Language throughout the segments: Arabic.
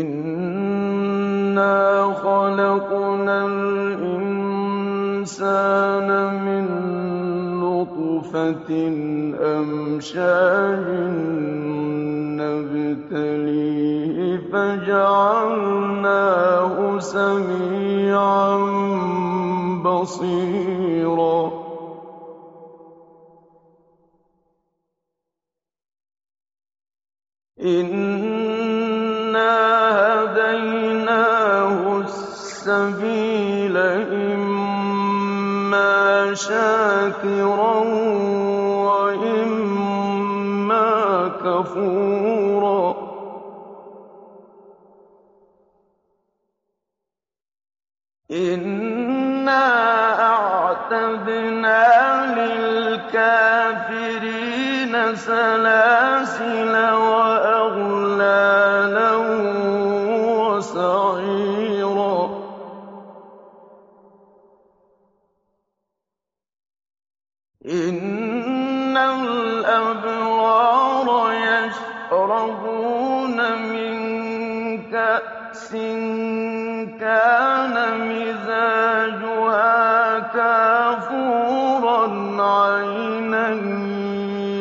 إِنَّا خَلَقْنَا الْإِنسَانَ مِن نُّطْفَةٍ أَمْشَاجٍ نَّبْتَلِيهِ فَجَعَلْنَاهُ سَمِيعًا بَصِيرًا السَّبِيلَ إِمَّا شَاكِرًا وَإِمَّا كَفُورًا. إِنَّا أَعْتَدْنَا لِلْكَافِرِينَ سَلَاسِلَ وَأَغْلَالًا كَأْسٍ كَانَ مِزَاجُهَا كَافُورًا عَيْنًا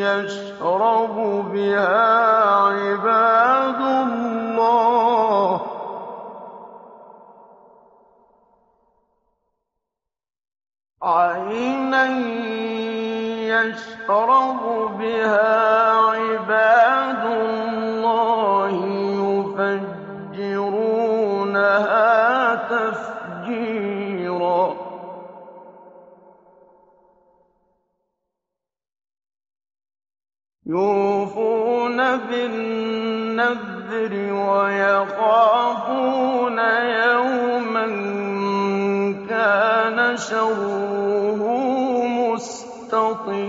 يَشْرَبُ بِهَا عِبَادُ اللَّهِ. يَشْرَبُ بِهَا عِبَادُ يُوفُونَ بِالنَّذْرِ وَيَخَافُونَ يَوْمًا كَانَ شَرُّهُ مُسْتَطِيرًا.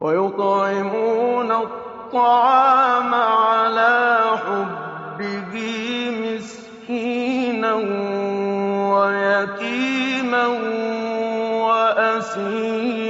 وَيُطْعِمُونَ الطَّعَامَ عَلَىٰ حُبِّهِ مِسْكِينًا وَيَتِيمًا وَأَسِيرًا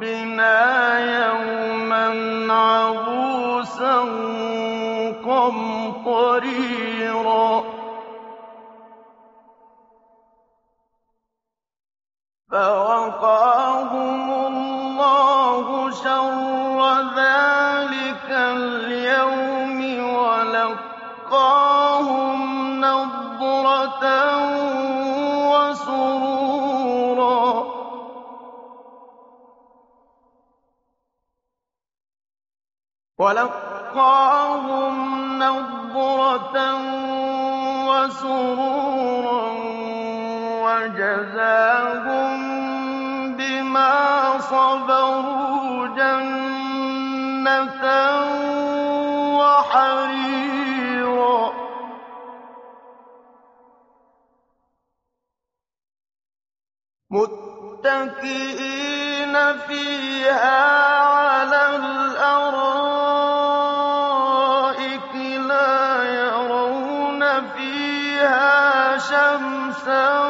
رَّبِّنَا يَوْمًا عَبُوسًا قَمْطَرِيرًا. فَوَقَاهُمُ اللَّهُ شَرَّ وَجَزَاهُم بِمَا صَبَرُوا جَنَّةً وَحَرِيرًا. مُّتَّكِئِينَ فِيهَا عَلَى الْأَرَائِكِ شَمْسًا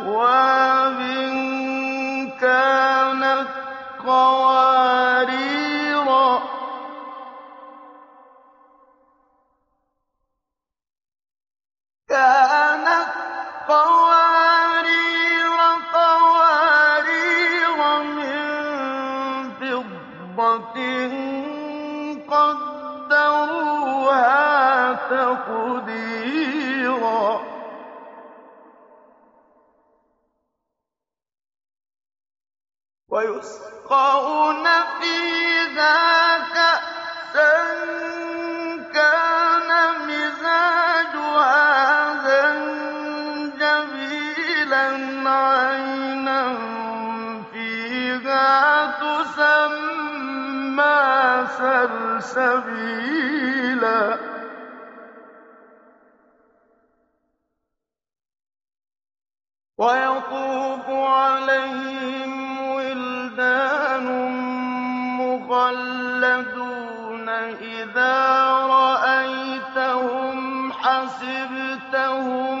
وَأَكْوَابٍ كَانَتْ قَوَارِيرَ سَلْسَبِيلًا ۖ وَيَطُوفُ عَلَيْهِمْ وِلْدَانٌ مُّخَلَّدُونَ إِذَا رَأَيْتَهُمْ حَسِبْتَهُمْ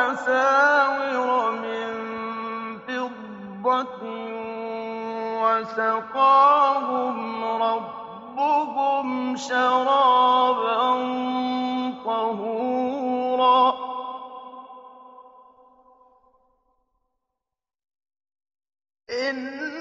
أَسَاوِرَ مِن فِضَّةٍ وَسَقَاهُمْ رَبُّهُمْ شَرَابًا طَهُورًا. إِنَّ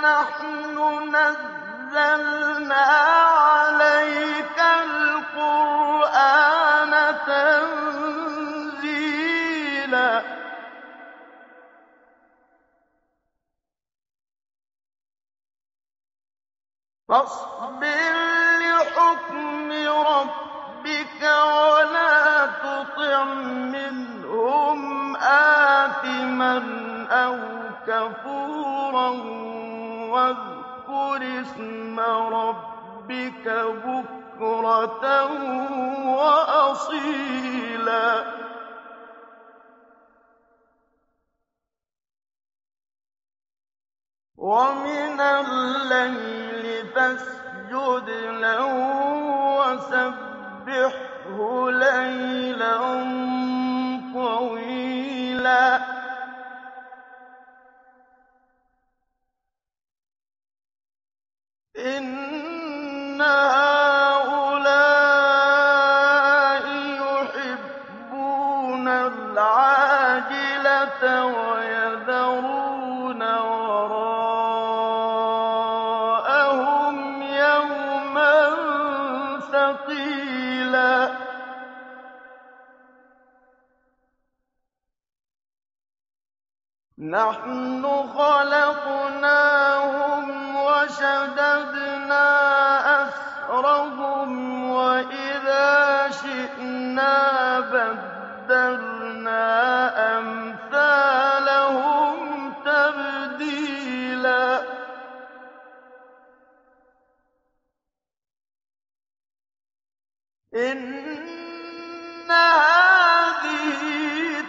نَحْنُ نَزَّلْنَا عَلَيْكَ الْقُرْآنَ تَنزِيلًا. بُكْرَةً وَأَصِيلًا وَمِنَ اللَّيْلِ فَاسْجُدْ لَهُ وَسَبِّحْهُ لَيْلًا طَوِيلًا إِنَّ نَحْنُ خَلَقْنَاهُمْ وَشَدَدْنَا أَسْرَهُمْ ۖ وَإِذَا شِئْنَا بَدَّلْنَا أَمْثَالَهُمْ تَبْدِيلًا. إِنَّ هَٰذِهِ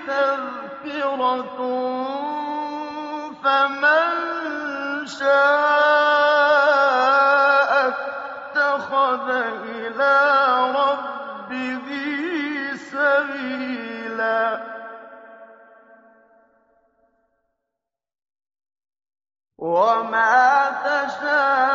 تَذْكِرَةٌ فَمَن شَاءَ اتَّخَذَ إِلَىٰ سَبِيلًا. وَمَا تَشَاءُونَ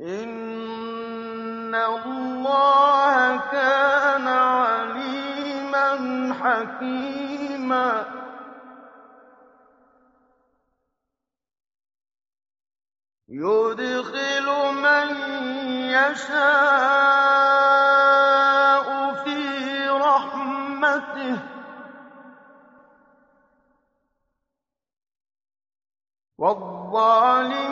إِنَّ اللَّهَ كَانَ عَلِيمًا حَكِيمًا يُدْخِلُ مَن يَشَاءُ فِي رَحْمَتِهِ ۚ وَالظَّالِمِينَ